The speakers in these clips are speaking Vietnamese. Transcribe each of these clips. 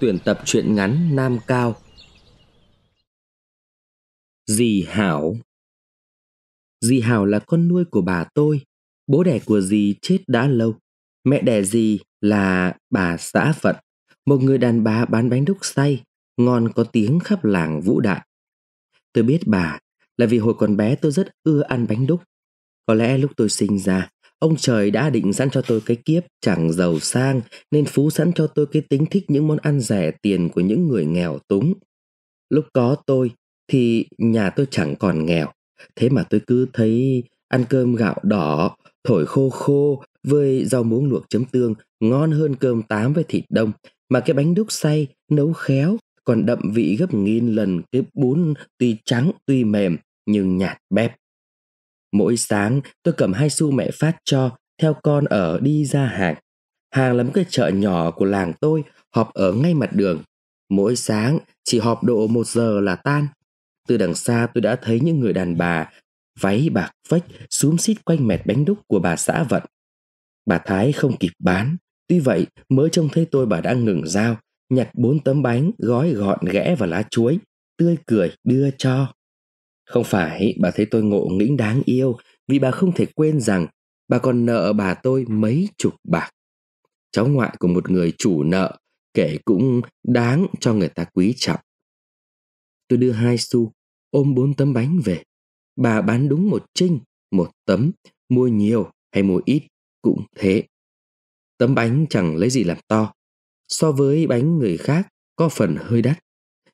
Tuyển tập truyện ngắn Nam Cao. Dì Hảo. Dì Hảo là con nuôi của bà tôi. Bố đẻ của dì chết đã lâu. Mẹ đẻ dì là bà xã Phận. Một người đàn bà bán bánh đúc xay, Ngon có tiếng khắp làng Vũ Đại. Tôi biết bà là vì hồi còn bé tôi rất ưa ăn bánh đúc. Có lẽ lúc tôi sinh ra Ông trời đã định sẵn cho tôi cái kiếp chẳng giàu sang nên phú sẵn cho tôi cái tính thích những món ăn rẻ tiền của những người nghèo túng. Lúc có tôi thì nhà tôi chẳng còn nghèo. Thế mà tôi cứ thấy ăn cơm gạo đỏ, thổi khô khô với rau muống luộc chấm tương ngon hơn cơm tám với thịt đông. Mà cái bánh đúc xay nấu khéo còn đậm vị gấp nghìn lần cái bún tuy trắng tuy mềm nhưng nhạt bẹp. Mỗi sáng, tôi cầm hai xu mẹ phát cho, theo con ở đi ra hàng. Hàng là một cái chợ nhỏ của làng tôi, họp ở ngay mặt đường. Mỗi sáng, chỉ họp độ một giờ là tan. Từ đằng xa tôi đã thấy những người đàn bà, váy bạc phách xúm xít quanh mẹt bánh đúc của bà xã vận. Bà Thái không kịp bán. Tuy vậy, mới trông thấy tôi bà đã ngừng dao nhặt bốn tấm bánh gói gọn ghẽ vào lá chuối, tươi cười đưa cho không phải bà thấy tôi ngộ nghĩnh đáng yêu vì bà không thể quên rằng bà còn nợ bà tôi mấy chục bạc. Cháu ngoại của một người chủ nợ kể cũng đáng cho người ta quý trọng. Tôi đưa hai xu, ôm bốn tấm bánh về. Bà bán đúng một trinh, một tấm, mua nhiều hay mua ít cũng thế. Tấm bánh chẳng lấy gì làm to. So với bánh người khác có phần hơi đắt,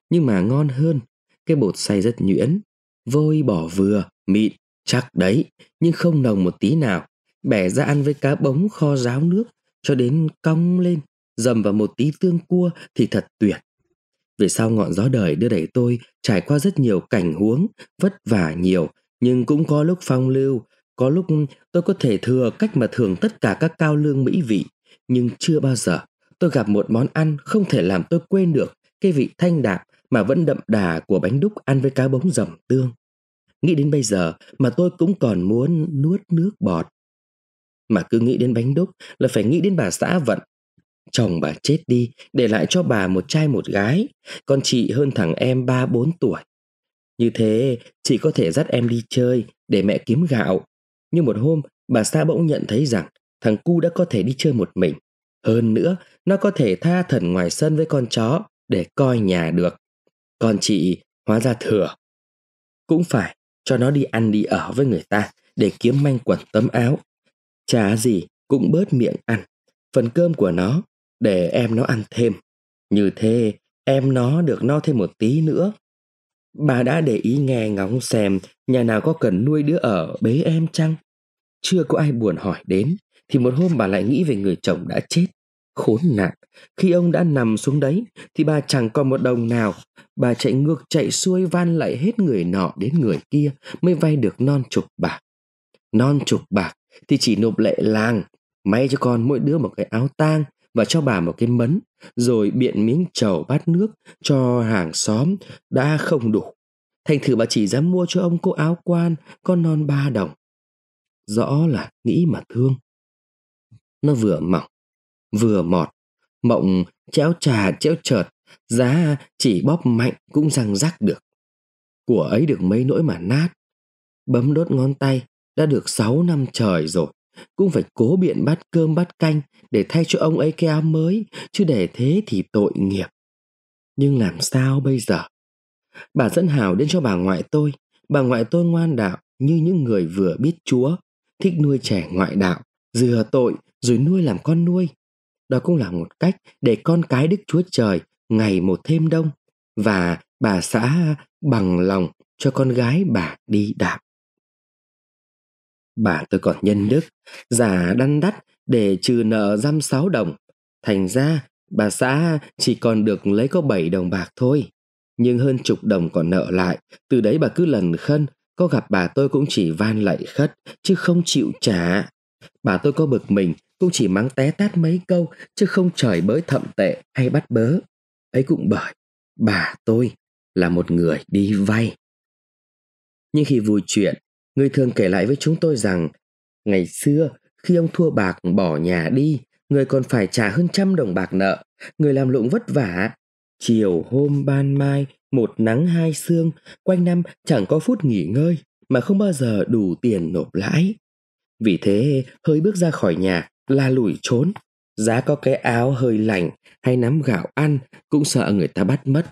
nhưng mà ngon hơn. Cái bột xay rất nhuyễn, Vôi bỏ vừa, mịn, chắc đấy, nhưng không nồng một tí nào. Bẻ ra ăn với cá bống kho ráo nước, cho đến cong lên, dầm vào một tí tương cua thì thật tuyệt. Về sau ngọn gió đời đưa đẩy tôi trải qua rất nhiều cảnh huống, vất vả nhiều, nhưng cũng có lúc phong lưu, có lúc tôi có thể thừa cách mà thường tất cả các cao lương mỹ vị, nhưng chưa bao giờ tôi gặp một món ăn không thể làm tôi quên được cái vị thanh đạm mà vẫn đậm đà của bánh đúc ăn với cá bống dầm tương. Nghĩ đến bây giờ mà tôi cũng còn muốn nuốt nước bọt. Mà cứ nghĩ đến bánh đúc là phải nghĩ đến bà xã vận. Chồng bà chết đi, để lại cho bà một trai một gái, con chị hơn thằng em 3-4 tuổi. Như thế, chị có thể dắt em đi chơi để mẹ kiếm gạo. Nhưng một hôm, bà xã bỗng nhận thấy rằng thằng cu đã có thể đi chơi một mình. Hơn nữa, nó có thể tha thần ngoài sân với con chó để coi nhà được. Còn chị hóa ra thừa. Cũng phải cho nó đi ăn đi ở với người ta để kiếm manh quần tấm áo. Chả gì cũng bớt miệng ăn. Phần cơm của nó để em nó ăn thêm. Như thế em nó được no thêm một tí nữa. Bà đã để ý nghe ngóng xem nhà nào có cần nuôi đứa ở bế em chăng? Chưa có ai buồn hỏi đến thì một hôm bà lại nghĩ về người chồng đã chết. Khốn nạn, khi ông đã nằm xuống đấy thì bà chẳng còn một đồng nào. Bà chạy ngược chạy xuôi van lại hết người nọ đến người kia mới vay được non chục bạc. Non chục bạc thì chỉ nộp lệ làng, may cho con mỗi đứa một cái áo tang và cho bà một cái mấn, rồi biện miếng trầu bát nước cho hàng xóm đã không đủ. Thành thử bà chỉ dám mua cho ông cô áo quan con non ba đồng. Rõ là nghĩ mà thương. Nó vừa mỏng, vừa mọt, mộng chéo trà chéo chợt, giá chỉ bóp mạnh cũng răng rắc được. Của ấy được mấy nỗi mà nát, bấm đốt ngón tay đã được 6 năm trời rồi, cũng phải cố biện bắt cơm bắt canh để thay cho ông ấy cái áo mới, chứ để thế thì tội nghiệp. Nhưng làm sao bây giờ? Bà dẫn hào đến cho bà ngoại tôi, bà ngoại tôi ngoan đạo như những người vừa biết Chúa, thích nuôi trẻ ngoại đạo, dừa tội rồi nuôi làm con nuôi. Đó cũng là một cách để con cái Đức Chúa Trời ngày một thêm đông và bà xã bằng lòng cho con gái bà đi đạp. Bà tôi còn nhân đức, giả đăn đắt để trừ nợ giam sáu đồng. Thành ra, bà xã chỉ còn được lấy có bảy đồng bạc thôi. Nhưng hơn chục đồng còn nợ lại, từ đấy bà cứ lần khân, có gặp bà tôi cũng chỉ van lạy khất, chứ không chịu trả. Bà tôi có bực mình cũng chỉ mắng té tát mấy câu chứ không trời bới thậm tệ hay bắt bớ. Ấy cũng bởi bà tôi là một người đi vay. Nhưng khi vui chuyện, người thường kể lại với chúng tôi rằng ngày xưa khi ông thua bạc bỏ nhà đi, người còn phải trả hơn trăm đồng bạc nợ, người làm lụng vất vả. Chiều hôm ban mai, một nắng hai sương, quanh năm chẳng có phút nghỉ ngơi, mà không bao giờ đủ tiền nộp lãi. Vì thế, hơi bước ra khỏi nhà la lủi trốn. Giá có cái áo hơi lạnh hay nắm gạo ăn cũng sợ người ta bắt mất.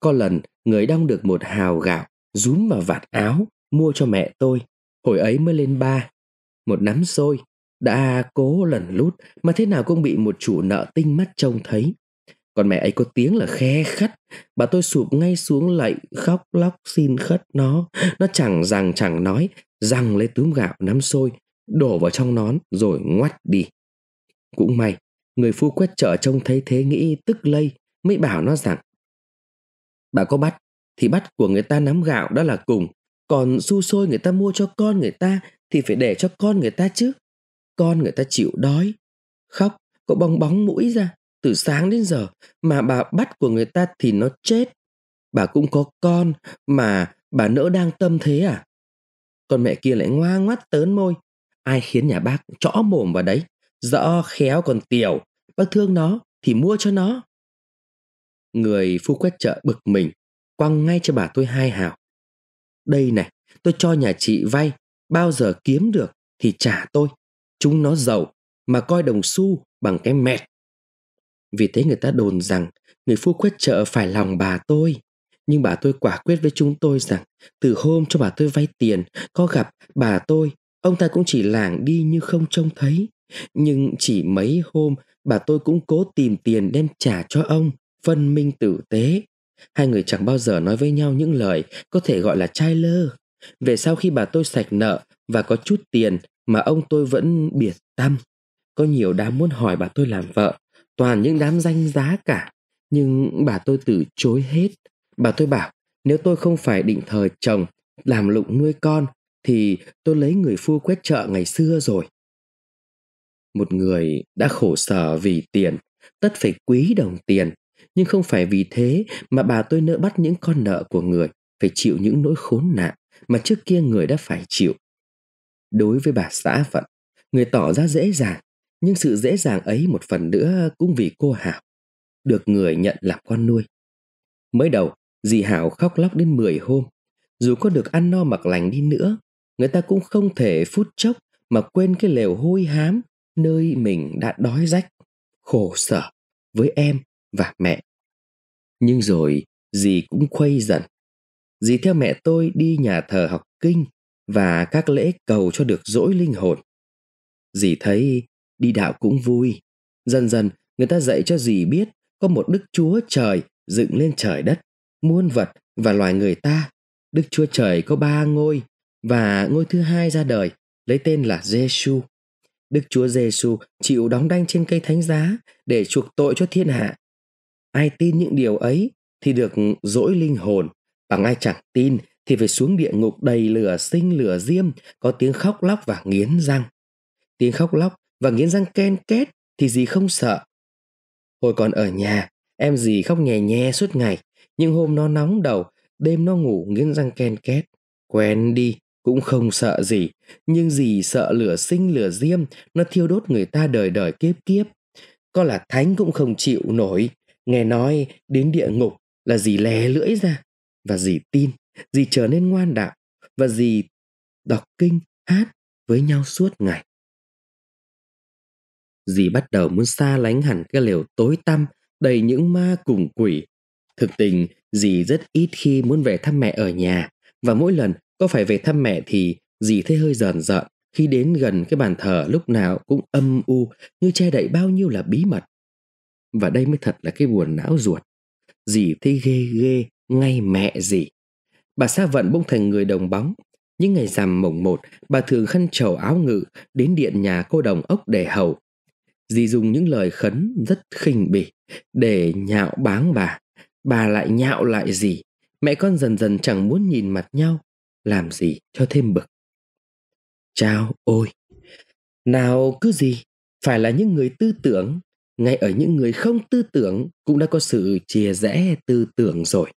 Có lần, người đong được một hào gạo, rúm vào vạt áo, mua cho mẹ tôi. Hồi ấy mới lên ba. Một nắm xôi, đã cố lần lút mà thế nào cũng bị một chủ nợ tinh mắt trông thấy. Còn mẹ ấy có tiếng là khe khắt, bà tôi sụp ngay xuống lạy khóc lóc xin khất nó. Nó chẳng rằng chẳng nói, rằng lấy túm gạo nắm xôi, đổ vào trong nón rồi ngoắt đi. Cũng may, người phu quét chợ trông thấy thế nghĩ tức lây, mới bảo nó rằng Bà có bắt, thì bắt của người ta nắm gạo đó là cùng, còn su sôi người ta mua cho con người ta thì phải để cho con người ta chứ. Con người ta chịu đói, khóc, có bong bóng mũi ra, từ sáng đến giờ, mà bà bắt của người ta thì nó chết. Bà cũng có con, mà bà nỡ đang tâm thế à? Còn mẹ kia lại ngoa ngoắt tớn môi. Ai khiến nhà bác chõ mồm vào đấy? Rõ khéo còn tiểu, bác thương nó thì mua cho nó. Người phu quét chợ bực mình, quăng ngay cho bà tôi hai hào. Đây này, tôi cho nhà chị vay, bao giờ kiếm được thì trả tôi. Chúng nó giàu, mà coi đồng xu bằng cái mẹt. Vì thế người ta đồn rằng người phu quét chợ phải lòng bà tôi. Nhưng bà tôi quả quyết với chúng tôi rằng từ hôm cho bà tôi vay tiền, có gặp bà tôi, ông ta cũng chỉ lảng đi như không trông thấy. Nhưng chỉ mấy hôm bà tôi cũng cố tìm tiền đem trả cho ông, phân minh tử tế. Hai người chẳng bao giờ nói với nhau những lời có thể gọi là trai lơ. Về sau khi bà tôi sạch nợ và có chút tiền mà ông tôi vẫn biệt tâm. Có nhiều đám muốn hỏi bà tôi làm vợ, toàn những đám danh giá cả. Nhưng bà tôi từ chối hết. Bà tôi bảo nếu tôi không phải định thời chồng, làm lụng nuôi con thì tôi lấy người phu quét chợ ngày xưa rồi. Một người đã khổ sở vì tiền, tất phải quý đồng tiền, nhưng không phải vì thế mà bà tôi nỡ bắt những con nợ của người phải chịu những nỗi khốn nạn mà trước kia người đã phải chịu. Đối với bà xã phận, người tỏ ra dễ dàng, nhưng sự dễ dàng ấy một phần nữa cũng vì cô Hảo, được người nhận làm con nuôi. Mới đầu, dì Hảo khóc lóc đến 10 hôm, dù có được ăn no mặc lành đi nữa, người ta cũng không thể phút chốc mà quên cái lều hôi hám nơi mình đã đói rách, khổ sở với em và mẹ. Nhưng rồi dì cũng khuây dần. Dì theo mẹ tôi đi nhà thờ học kinh và các lễ cầu cho được dỗi linh hồn. Dì thấy đi đạo cũng vui. Dần dần người ta dạy cho dì biết có một Đức Chúa Trời dựng lên trời đất, muôn vật và loài người ta. Đức Chúa Trời có ba ngôi và ngôi thứ hai ra đời lấy tên là Giêsu. Đức Chúa Giêsu chịu đóng đanh trên cây thánh giá để chuộc tội cho thiên hạ. Ai tin những điều ấy thì được dỗi linh hồn, bằng ai chẳng tin thì phải xuống địa ngục đầy lửa sinh lửa diêm, có tiếng khóc lóc và nghiến răng. Tiếng khóc lóc và nghiến răng ken két thì gì không sợ. Hồi còn ở nhà, em gì khóc nhè nhè suốt ngày, nhưng hôm nó nóng đầu, đêm nó ngủ nghiến răng ken két. Quen đi, cũng không sợ gì, nhưng gì sợ lửa sinh lửa diêm, nó thiêu đốt người ta đời đời kiếp kiếp. Có là thánh cũng không chịu nổi, nghe nói đến địa ngục là gì lè lưỡi ra, và gì tin, gì trở nên ngoan đạo, và gì đọc kinh, hát với nhau suốt ngày. Dì bắt đầu muốn xa lánh hẳn cái lều tối tăm đầy những ma cùng quỷ. Thực tình, dì rất ít khi muốn về thăm mẹ ở nhà và mỗi lần có phải về thăm mẹ thì dì thấy hơi rờn dợn khi đến gần cái bàn thờ lúc nào cũng âm u như che đậy bao nhiêu là bí mật. Và đây mới thật là cái buồn não ruột. Dì thấy ghê ghê ngay mẹ dì. Bà Sa Vận bỗng thành người đồng bóng. Những ngày rằm mồng một, bà thường khăn trầu áo ngự đến điện nhà cô đồng ốc để hầu. Dì dùng những lời khấn rất khinh bỉ để nhạo báng bà. Bà lại nhạo lại dì. Mẹ con dần dần chẳng muốn nhìn mặt nhau làm gì cho thêm bực. Chao ôi! Nào cứ gì, phải là những người tư tưởng, ngay ở những người không tư tưởng cũng đã có sự chia rẽ tư tưởng rồi.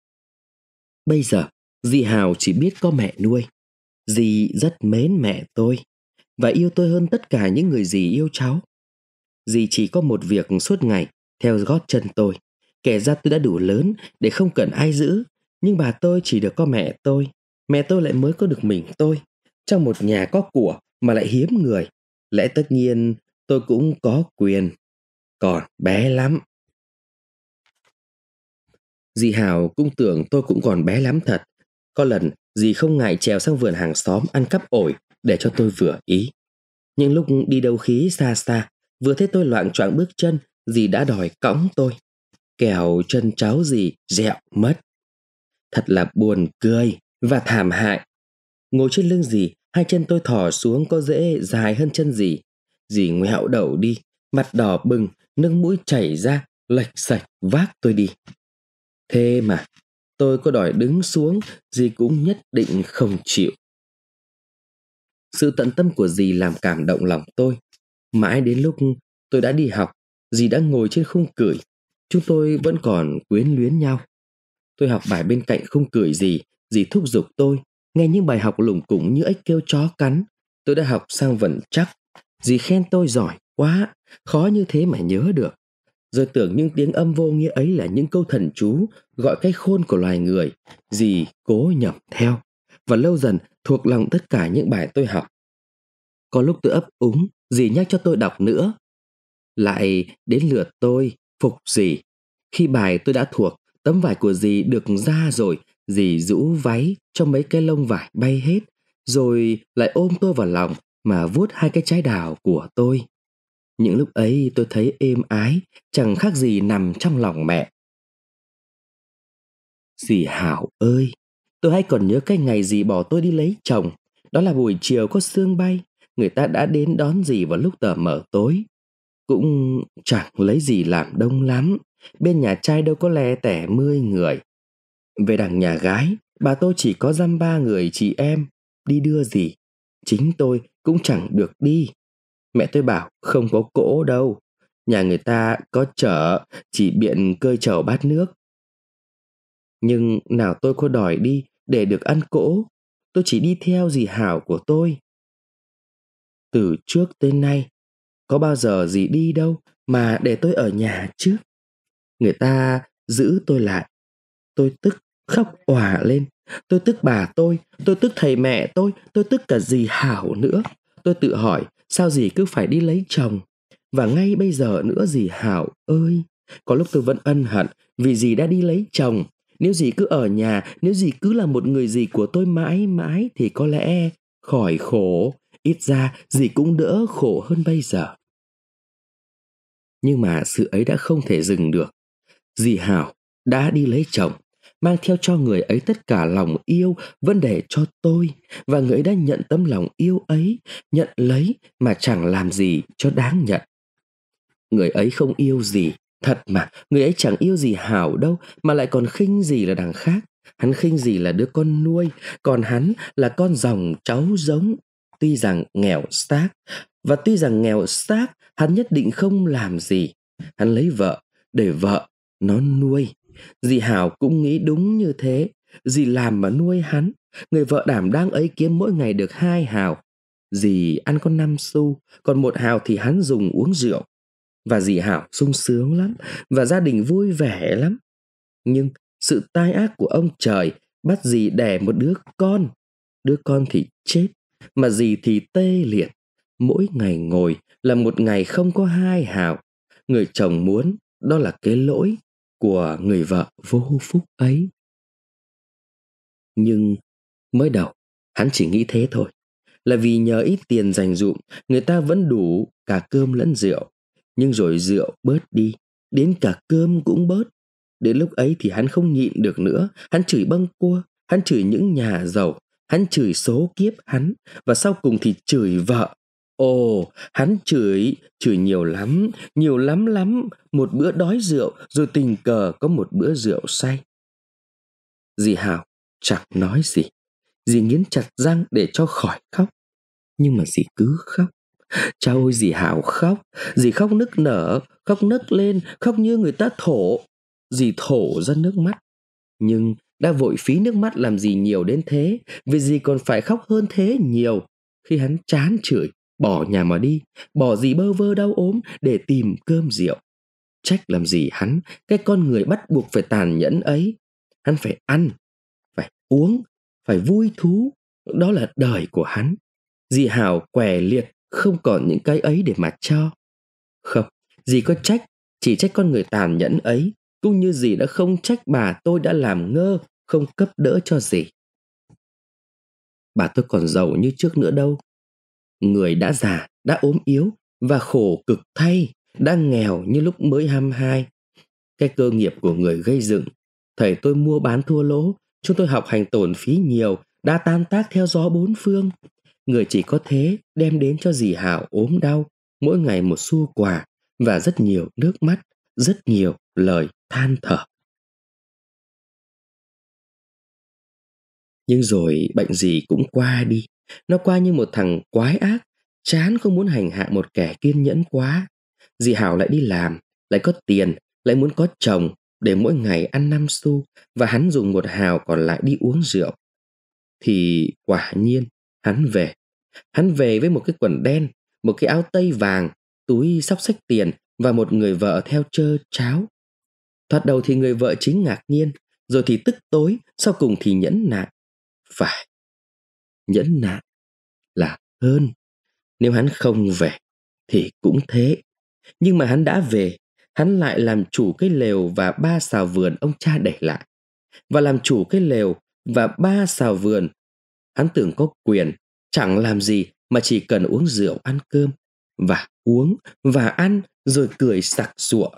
Bây giờ, dì Hào chỉ biết có mẹ nuôi. Dì rất mến mẹ tôi và yêu tôi hơn tất cả những người dì yêu cháu. dì chỉ có một việc suốt ngày theo gót chân tôi. Kể ra tôi đã đủ lớn để không cần ai giữ, nhưng bà tôi chỉ được có mẹ tôi. Mẹ tôi lại mới có được mình tôi. Trong một nhà có của mà lại hiếm người. Lẽ tất nhiên tôi cũng có quyền. Còn bé lắm. Dì Hào cũng tưởng tôi cũng còn bé lắm thật. Có lần dì không ngại trèo sang vườn hàng xóm ăn cắp ổi để cho tôi vừa ý. Nhưng lúc đi đâu khí xa xa, vừa thấy tôi loạn choạng bước chân, dì đã đòi cõng tôi. Kẻo chân cháu dì dẹo mất. Thật là buồn cười và thảm hại. Ngồi trên lưng dì, hai chân tôi thò xuống có dễ dài hơn chân dì. Dì ngoẹo đầu đi, mặt đỏ bừng, nước mũi chảy ra, lệch sạch vác tôi đi. Thế mà, tôi có đòi đứng xuống, dì cũng nhất định không chịu. Sự tận tâm của dì làm cảm động lòng tôi. Mãi đến lúc tôi đã đi học, dì đã ngồi trên khung cười. Chúng tôi vẫn còn quyến luyến nhau. Tôi học bài bên cạnh khung cười gì dì thúc giục tôi. Nghe những bài học lủng củng như ếch kêu chó cắn. Tôi đã học sang vần chắc. Dì khen tôi giỏi quá, khó như thế mà nhớ được. Rồi tưởng những tiếng âm vô nghĩa ấy là những câu thần chú gọi cái khôn của loài người. Dì cố nhầm theo. Và lâu dần thuộc lòng tất cả những bài tôi học. Có lúc tôi ấp úng, dì nhắc cho tôi đọc nữa. Lại đến lượt tôi, phục dì. Khi bài tôi đã thuộc, tấm vải của dì được ra rồi, dì rũ váy cho mấy cái lông vải bay hết, rồi lại ôm tôi vào lòng mà vuốt hai cái trái đào của tôi. Những lúc ấy tôi thấy êm ái, chẳng khác gì nằm trong lòng mẹ. Dì Hảo ơi, tôi hay còn nhớ cái ngày dì bỏ tôi đi lấy chồng. Đó là buổi chiều có sương bay, người ta đã đến đón dì vào lúc tờ mở tối. Cũng chẳng lấy gì làm đông lắm, bên nhà trai đâu có lè tẻ mươi người. Về đằng nhà gái, bà tôi chỉ có dăm ba người chị em, đi đưa gì. Chính tôi cũng chẳng được đi. Mẹ tôi bảo không có cỗ đâu, nhà người ta có chở, chỉ biện cơi chầu bát nước. Nhưng nào tôi có đòi đi để được ăn cỗ, tôi chỉ đi theo dì Hảo của tôi. Từ trước tới nay, có bao giờ dì đi đâu mà để tôi ở nhà chứ? Người ta giữ tôi lại. Tôi tức khóc òa lên. Tôi tức bà tôi, tôi tức thầy mẹ tôi, tôi tức cả dì Hảo nữa. Tôi tự hỏi sao dì cứ phải đi lấy chồng. Và ngay bây giờ nữa dì Hảo ơi, có lúc tôi vẫn ân hận vì dì đã đi lấy chồng. Nếu dì cứ ở nhà, nếu dì cứ là một người dì của tôi mãi mãi thì có lẽ khỏi khổ, ít ra dì cũng đỡ khổ hơn bây giờ. Nhưng mà sự ấy đã không thể dừng được. Dì Hảo đã đi lấy chồng, mang theo cho người ấy tất cả lòng yêu vẫn để cho tôi. Và người ấy đã nhận tấm lòng yêu ấy, nhận lấy mà chẳng làm gì cho đáng nhận. Người ấy không yêu gì, thật mà, người ấy chẳng yêu gì hảo đâu, mà lại còn khinh gì là đằng khác. Hắn khinh gì là đứa con nuôi, còn hắn là con dòng cháu giống. Tuy rằng nghèo xác, và tuy rằng nghèo xác, hắn nhất định không làm gì. Hắn lấy vợ để vợ nó nuôi. Dì Hảo cũng nghĩ đúng như thế. Dì làm mà nuôi hắn. Người vợ đảm đang ấy kiếm mỗi ngày được hai hào. Dì ăn có năm xu, còn một hào thì hắn dùng uống rượu. Và dì Hảo sung sướng lắm, và gia đình vui vẻ lắm. Nhưng sự tai ác của ông trời bắt dì đẻ một đứa con. Đứa con thì chết, mà dì thì tê liệt. Mỗi ngày ngồi là một ngày không có hai hào. Người chồng muốn đó là cái lỗi của người vợ vô phúc ấy. Nhưng mới đầu, hắn chỉ nghĩ thế thôi. Là vì nhờ ít tiền dành dụm, người ta vẫn đủ cả cơm lẫn rượu. Nhưng rồi rượu bớt đi, đến cả cơm cũng bớt. Đến lúc ấy thì hắn không nhịn được nữa. Hắn chửi bâng cua hắn chửi những nhà giàu, hắn chửi số kiếp hắn. Và sau cùng thì chửi vợ. Ồ, hắn chửi, chửi nhiều lắm, nhiều lắm lắm, một bữa đói rượu rồi tình cờ có một bữa rượu say. Dì Hảo chẳng nói gì, dì nghiến chặt răng để cho khỏi khóc. Nhưng mà dì cứ khóc. Cha ơi dì Hảo khóc, dì khóc nức nở, khóc nức lên, khóc như người ta thổ. Dì thổ ra nước mắt. Nhưng đã vội phí nước mắt làm gì nhiều đến thế, vì dì còn phải khóc hơn thế nhiều khi hắn chán chửi bỏ nhà mà đi, bỏ gì bơ vơ đau ốm để tìm cơm rượu. Trách làm gì hắn, cái con người bắt buộc phải tàn nhẫn ấy. Hắn phải ăn, phải uống, phải vui thú, đó là đời của hắn. Dì Hảo què liệt, không còn những cái ấy để mà cho. Không, dì có trách, chỉ trách con người tàn nhẫn ấy, cũng như dì đã không trách bà tôi đã làm ngơ, không cấp đỡ cho dì. Bà tôi còn giàu như trước nữa đâu. Người đã già, đã ốm yếu và khổ cực thay, đang nghèo như lúc mới hăm hai. Cái cơ nghiệp của người gây dựng, thầy tôi mua bán thua lỗ, chúng tôi học hành tổn phí nhiều, đã tan tác theo gió bốn phương. Người chỉ có thế đem đến cho dì Hảo ốm đau, mỗi ngày một xu quà và rất nhiều nước mắt, rất nhiều lời than thở. Nhưng rồi bệnh gì cũng qua đi, nó qua như một thằng quái ác, chán không muốn hành hạ một kẻ kiên nhẫn quá. Dì Hảo lại đi làm, lại có tiền, lại muốn có chồng để mỗi ngày ăn năm xu và hắn dùng một hào còn lại đi uống rượu. Thì quả nhiên hắn về. Hắn về với một cái quần đen, một cái áo tây vàng, túi sóc sách tiền và một người vợ theo chơ cháo. Thoạt đầu thì người vợ chính ngạc nhiên, rồi thì tức tối, sau cùng thì nhẫn nại. Phải, nhẫn nại là hơn. Nếu hắn không về thì cũng thế. Nhưng mà hắn đã về, hắn lại làm chủ cái lều và ba xào vườn ông cha để lại. Và làm chủ cái lều và ba xào vườn, hắn tưởng có quyền, chẳng làm gì mà chỉ cần uống rượu ăn cơm và uống và ăn rồi cười sặc sụa.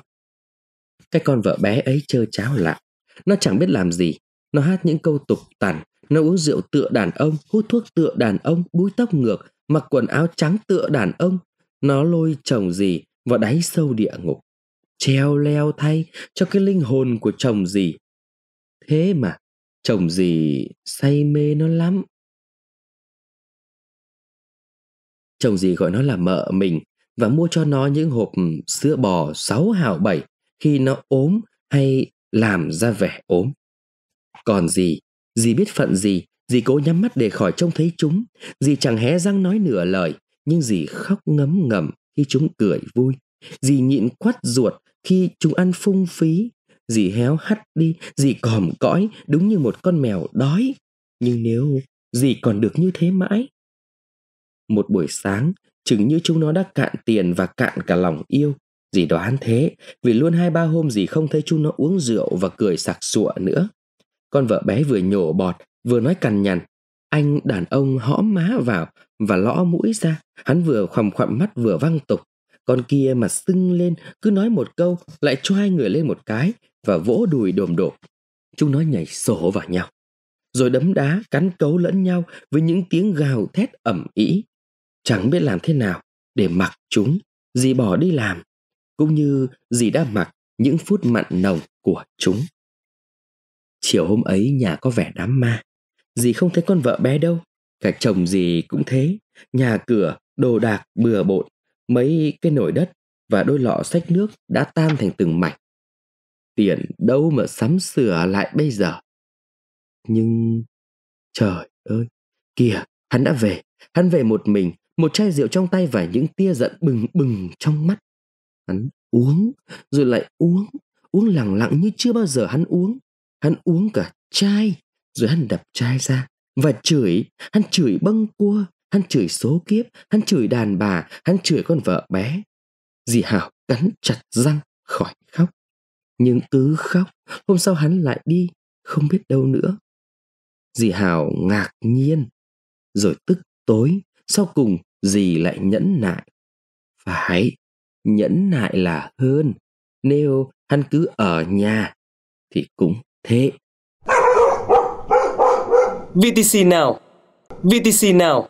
Cái con vợ bé ấy chơ cháo lạ, nó chẳng biết làm gì, nó hát những câu tục tằn, nó uống rượu tựa đàn ông, hút thuốc tựa đàn ông, búi tóc ngược, mặc quần áo trắng tựa đàn ông. Nó lôi chồng gì vào đáy sâu địa ngục. Treo leo thay cho cái linh hồn của chồng gì. Thế mà, chồng gì say mê nó lắm. Chồng gì gọi nó là mợ mình và mua cho nó những hộp sữa bò sáu hào bảy khi nó ốm hay làm ra vẻ ốm. Còn gì, dì biết phận gì, dì cố nhắm mắt để khỏi trông thấy chúng, dì chẳng hé răng nói nửa lời, nhưng dì khóc ngấm ngầm khi chúng cười vui. Dì nhịn quắt ruột khi chúng ăn phung phí. Dì héo hắt đi, dì còm cõi đúng như một con mèo đói. Nhưng nếu dì còn được như thế mãi. Một buổi sáng, chừng như chúng nó đã cạn tiền và cạn cả lòng yêu. Dì đoán thế, vì luôn hai ba hôm dì không thấy chúng nó uống rượu và cười sặc sụa nữa. Con vợ bé vừa nhổ bọt, vừa nói cằn nhằn. Anh đàn ông hõm má vào và lõ mũi ra. Hắn vừa khoằm khoằm mắt vừa văng tục. Con kia mà sưng lên, cứ nói một câu, lại cho hai người lên một cái và vỗ đùi đồm đổ. Chúng nó nhảy sổ vào nhau. Rồi đấm đá, cắn cấu lẫn nhau với những tiếng gào thét ẩm ý. Chẳng biết làm thế nào để mặc chúng, dì bỏ đi làm, cũng như dì đã mặc những phút mặn nồng của chúng. Chiều hôm ấy nhà có vẻ đám ma, dì không thấy con vợ bé đâu, cả chồng dì cũng thế, nhà cửa, đồ đạc bừa bộn, mấy cái nồi đất và đôi lọ sách nước đã tan thành từng mảnh. Tiền đâu mà sắm sửa lại bây giờ. Nhưng trời ơi, kìa, hắn đã về, hắn về một mình, một chai rượu trong tay và những tia giận bừng bừng trong mắt. Hắn uống, rồi lại uống, uống lẳng lặng như chưa bao giờ hắn uống. Hắn uống cả chai, rồi hắn đập chai ra và chửi, hắn chửi bâng cua, hắn chửi số kiếp, hắn chửi đàn bà, hắn chửi con vợ bé. Dì Hảo cắn chặt răng khỏi khóc. Nhưng cứ khóc, hôm sau hắn lại đi, không biết đâu nữa. Dì Hảo ngạc nhiên, rồi tức tối, sau cùng dì lại nhẫn nại. Phải, nhẫn nại là hơn. Nếu hắn cứ ở nhà thì cũng thế. VTC nào. VTC nào.